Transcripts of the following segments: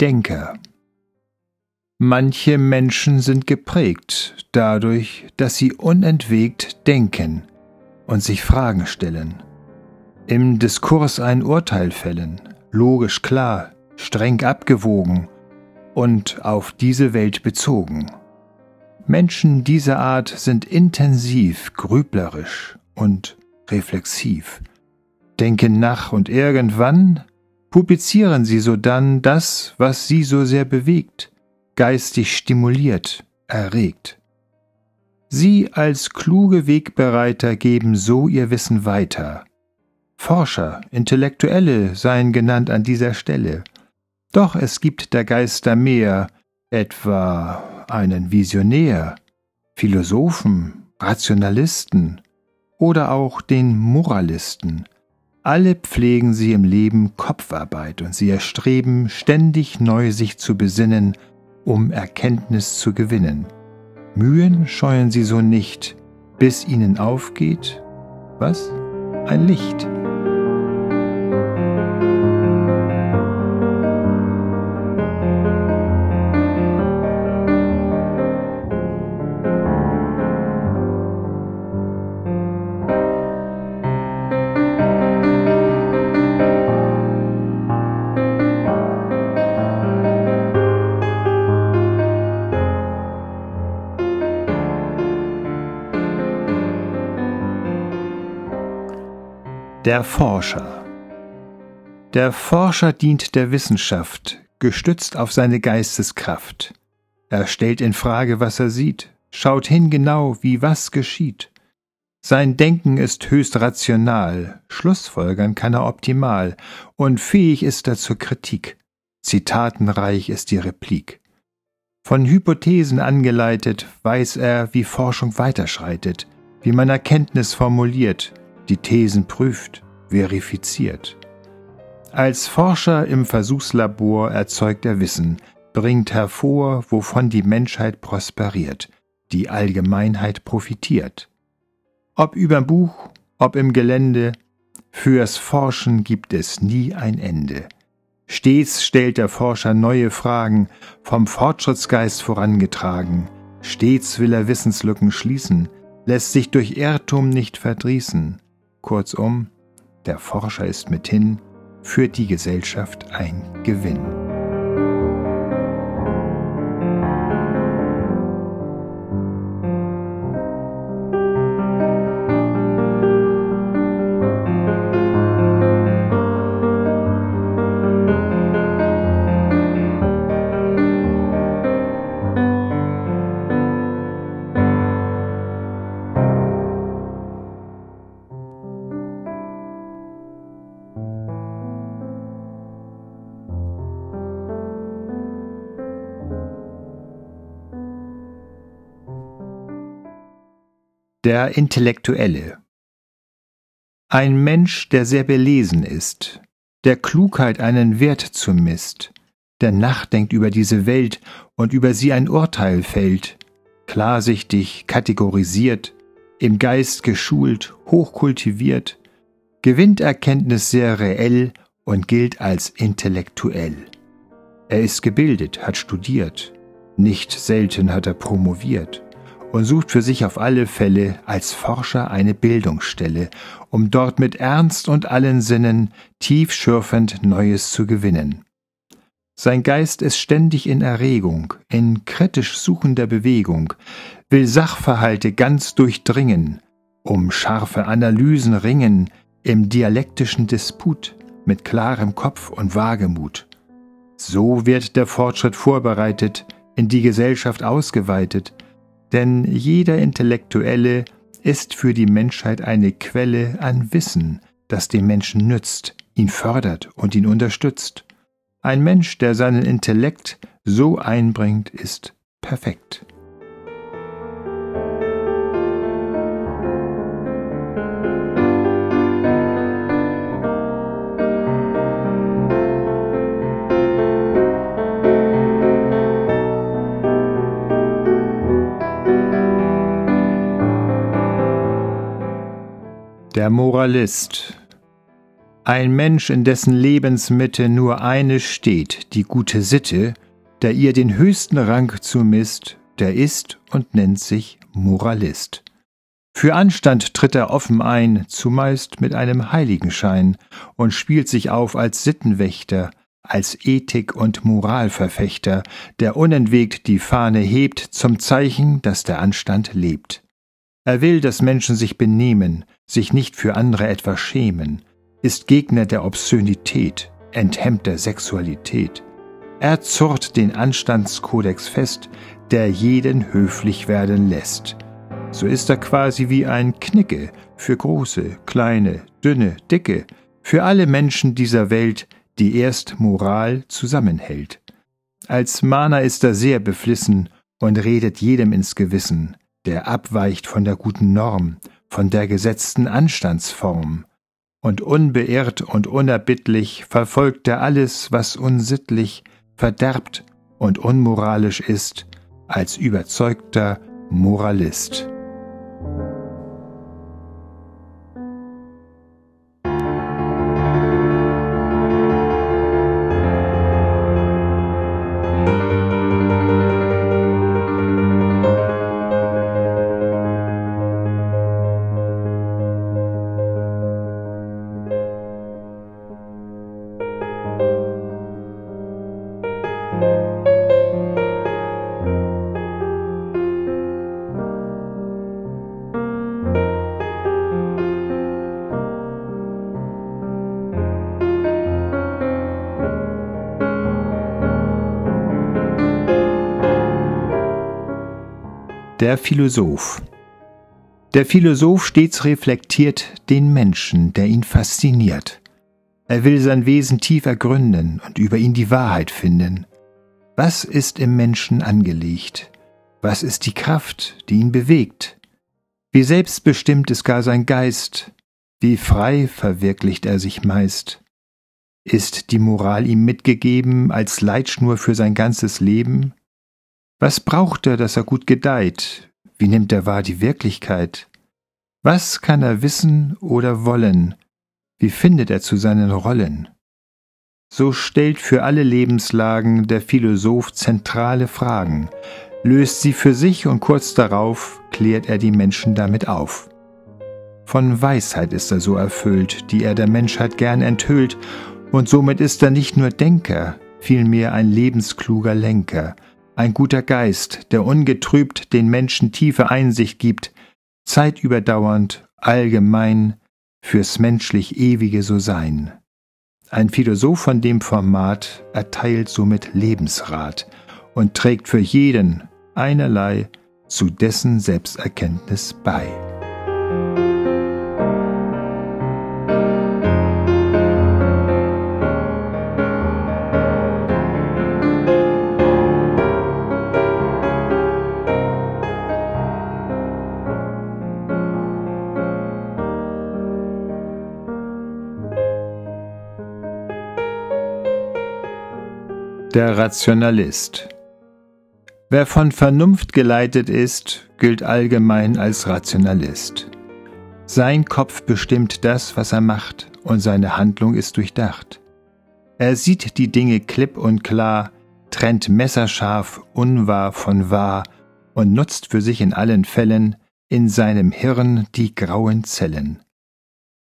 Denker Manche Menschen sind geprägt dadurch, dass sie unentwegt denken und sich Fragen stellen, im Diskurs ein Urteil fällen, logisch klar, streng abgewogen und auf diese Welt bezogen. Menschen dieser Art sind intensiv, grüblerisch und reflexiv, denken nach und irgendwann publizieren sie sodann das, was sie so sehr bewegt, geistig stimuliert, erregt. Sie als kluge Wegbereiter geben so ihr Wissen weiter. Forscher, Intellektuelle seien genannt an dieser Stelle. Doch es gibt der Geister mehr, etwa einen Visionär, Philosophen, Rationalisten oder auch den Moralisten, alle pflegen sie im Leben Kopfarbeit und sie erstreben ständig neu sich zu besinnen, um Erkenntnis zu gewinnen. Mühen scheuen sie so nicht, bis ihnen aufgeht, was? Ein Licht. Der Forscher Der Forscher dient der Wissenschaft, gestützt auf seine Geisteskraft. Er stellt in Frage, was er sieht, schaut hin genau, wie was geschieht. Sein Denken ist höchst rational, Schlussfolgern kann er optimal, und fähig ist er zur Kritik. Zitatenreich ist die Replik. Von Hypothesen angeleitet, weiß er, wie Forschung weiterschreitet, wie man Erkenntnis formuliert, die Thesen prüft, verifiziert. Als Forscher im Versuchslabor erzeugt er Wissen, bringt hervor, wovon die Menschheit prosperiert, die Allgemeinheit profitiert. Ob überm Buch, ob im Gelände, fürs Forschen gibt es nie ein Ende. Stets stellt der Forscher neue Fragen, vom Fortschrittsgeist vorangetragen. Stets will er Wissenslücken schließen, lässt sich durch Irrtum nicht verdrießen. Kurzum, der Forscher ist mithin für die Gesellschaft ein Gewinn. Der Intellektuelle Ein Mensch, der sehr belesen ist, der Klugheit einen Wert zumisst, der nachdenkt über diese Welt und über sie ein Urteil fällt, klarsichtig kategorisiert, im Geist geschult, hochkultiviert, gewinnt Erkenntnis sehr reell und gilt als intellektuell. Er ist gebildet, hat studiert, nicht selten hat er promoviert und sucht für sich auf alle Fälle als Forscher eine Bildungsstelle, um dort mit Ernst und allen Sinnen tiefschürfend Neues zu gewinnen. Sein Geist ist ständig in Erregung, in kritisch suchender Bewegung, will Sachverhalte ganz durchdringen, um scharfe Analysen ringen, im dialektischen Disput, mit klarem Kopf und Wagemut. So wird der Fortschritt vorbereitet, in die Gesellschaft ausgeweitet, denn jeder Intellektuelle ist für die Menschheit eine Quelle an Wissen, das dem Menschen nützt, ihn fördert und ihn unterstützt. Ein Mensch, der seinen Intellekt so einbringt, ist perfekt. Der Moralist. Ein Mensch, in dessen Lebensmitte nur eine steht, die gute Sitte, der ihr den höchsten Rang zumisst, der ist und nennt sich Moralist. Für Anstand tritt er offen ein, zumeist mit einem Heiligenschein, und spielt sich auf als Sittenwächter, als Ethik- und Moralverfechter, der unentwegt die Fahne hebt zum Zeichen, dass der Anstand lebt. Er will, dass Menschen sich benehmen, sich nicht für andere etwas schämen, ist Gegner der Obszönität, enthemmt der Sexualität. Er zurrt den Anstandskodex fest, der jeden höflich werden lässt. So ist er quasi wie ein Knicke für große, kleine, dünne, dicke, für alle Menschen dieser Welt, die erst Moral zusammenhält. Als Mahner ist er sehr beflissen und redet jedem ins Gewissen, der abweicht von der guten Norm, von der gesetzten Anstandsform. Und unbeirrt und unerbittlich verfolgt er alles, was unsittlich, verderbt und unmoralisch ist, als überzeugter Moralist. Der Philosoph Der Philosoph stets reflektiert den Menschen, der ihn fasziniert. Er will sein Wesen tief ergründen und über ihn die Wahrheit finden. Was ist im Menschen angelegt? Was ist die Kraft, die ihn bewegt? Wie selbstbestimmt ist gar sein Geist? Wie frei verwirklicht er sich meist? Ist die Moral ihm mitgegeben als Leitschnur für sein ganzes Leben? Was braucht er, dass er gut gedeiht? Wie nimmt er wahr die Wirklichkeit? Was kann er wissen oder wollen? Wie findet er zu seinen Rollen? So stellt für alle Lebenslagen der Philosoph zentrale Fragen, löst sie für sich und kurz darauf klärt er die Menschen damit auf. Von Weisheit ist er so erfüllt, die er der Menschheit gern enthüllt, und somit ist er nicht nur Denker, vielmehr ein lebenskluger Lenker, ein guter Geist, der ungetrübt den Menschen tiefe Einsicht gibt, zeitüberdauernd, allgemein, fürs menschlich ewige So-Sein. Ein Philosoph von dem Format erteilt somit Lebensrat und trägt für jeden einerlei zu dessen Selbsterkenntnis bei. Der Rationalist Wer von Vernunft geleitet ist, gilt allgemein als Rationalist. Sein Kopf bestimmt das, was er macht, und seine Handlung ist durchdacht. Er sieht die Dinge klipp und klar, trennt messerscharf unwahr von wahr und nutzt für sich in allen Fällen in seinem Hirn die grauen Zellen.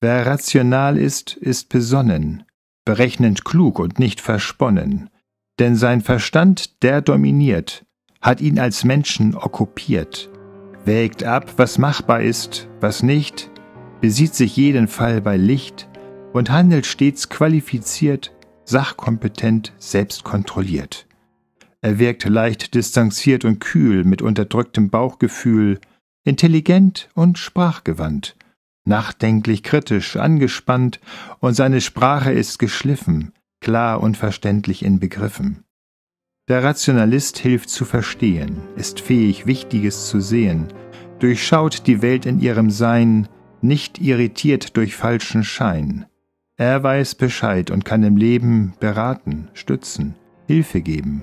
Wer rational ist, ist besonnen, berechnend klug und nicht versponnen, denn sein Verstand, der dominiert, hat ihn als Menschen okkupiert, wägt ab, was machbar ist, was nicht, besieht sich jeden Fall bei Licht und handelt stets qualifiziert, sachkompetent, selbstkontrolliert. Er wirkt leicht distanziert und kühl, mit unterdrücktem Bauchgefühl, intelligent und sprachgewandt, nachdenklich kritisch, angespannt, und seine Sprache ist geschliffen, klar und verständlich in Begriffen. Der Rationalist hilft zu verstehen, ist fähig, Wichtiges zu sehen, durchschaut die Welt in ihrem Sein, nicht irritiert durch falschen Schein. Er weiß Bescheid und kann im Leben beraten, stützen, Hilfe geben.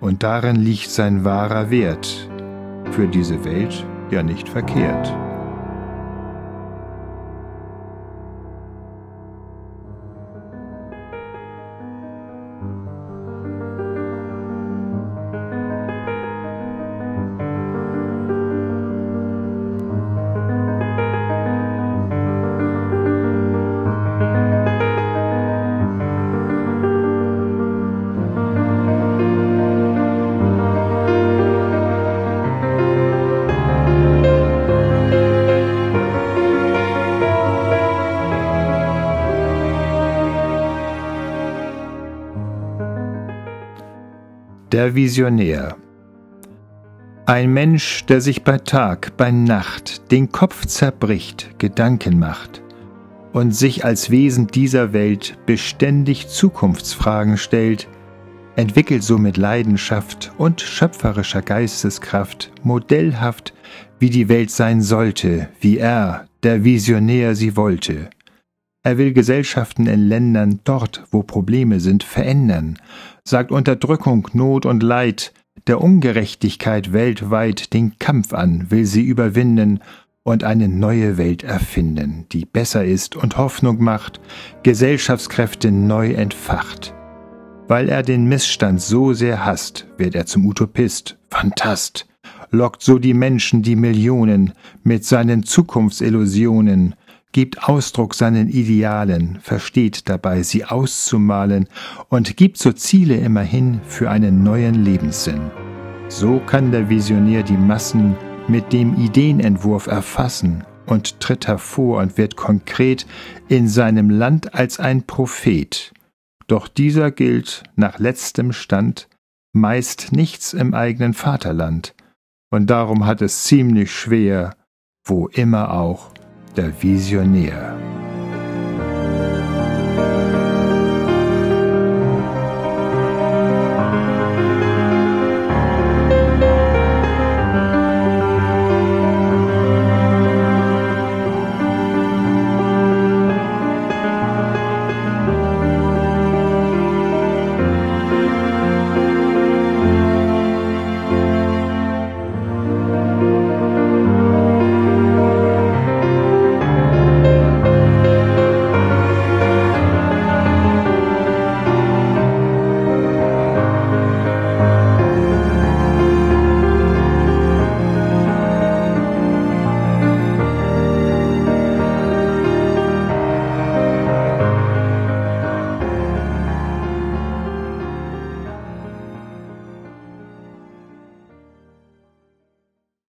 Und darin liegt sein wahrer Wert. Für diese Welt ja nicht verkehrt. Der Visionär. Ein Mensch, der sich bei Tag, bei Nacht den Kopf zerbricht, Gedanken macht und sich als Wesen dieser Welt beständig Zukunftsfragen stellt, entwickelt so mit Leidenschaft und schöpferischer Geisteskraft modellhaft, wie die Welt sein sollte, wie er, der Visionär, sie wollte. Er will Gesellschaften in Ländern dort, wo Probleme sind, verändern, sagt Unterdrückung, Not und Leid, der Ungerechtigkeit weltweit den Kampf an, will sie überwinden und eine neue Welt erfinden, die besser ist und Hoffnung macht, Gesellschaftskräfte neu entfacht. Weil er den Missstand so sehr hasst, wird er zum Utopist, Phantast, lockt so die Menschen, die Millionen, mit seinen Zukunftsillusionen, gibt Ausdruck seinen Idealen, versteht dabei, sie auszumalen und gibt so Ziele immerhin für einen neuen Lebenssinn. So kann der Visionär die Massen mit dem Ideenentwurf erfassen und tritt hervor und wird konkret in seinem Land als ein Prophet. Doch dieser gilt nach letztem Stand meist nichts im eigenen Vaterland, und darum hat es ziemlich schwer, wo immer auch der Visionär.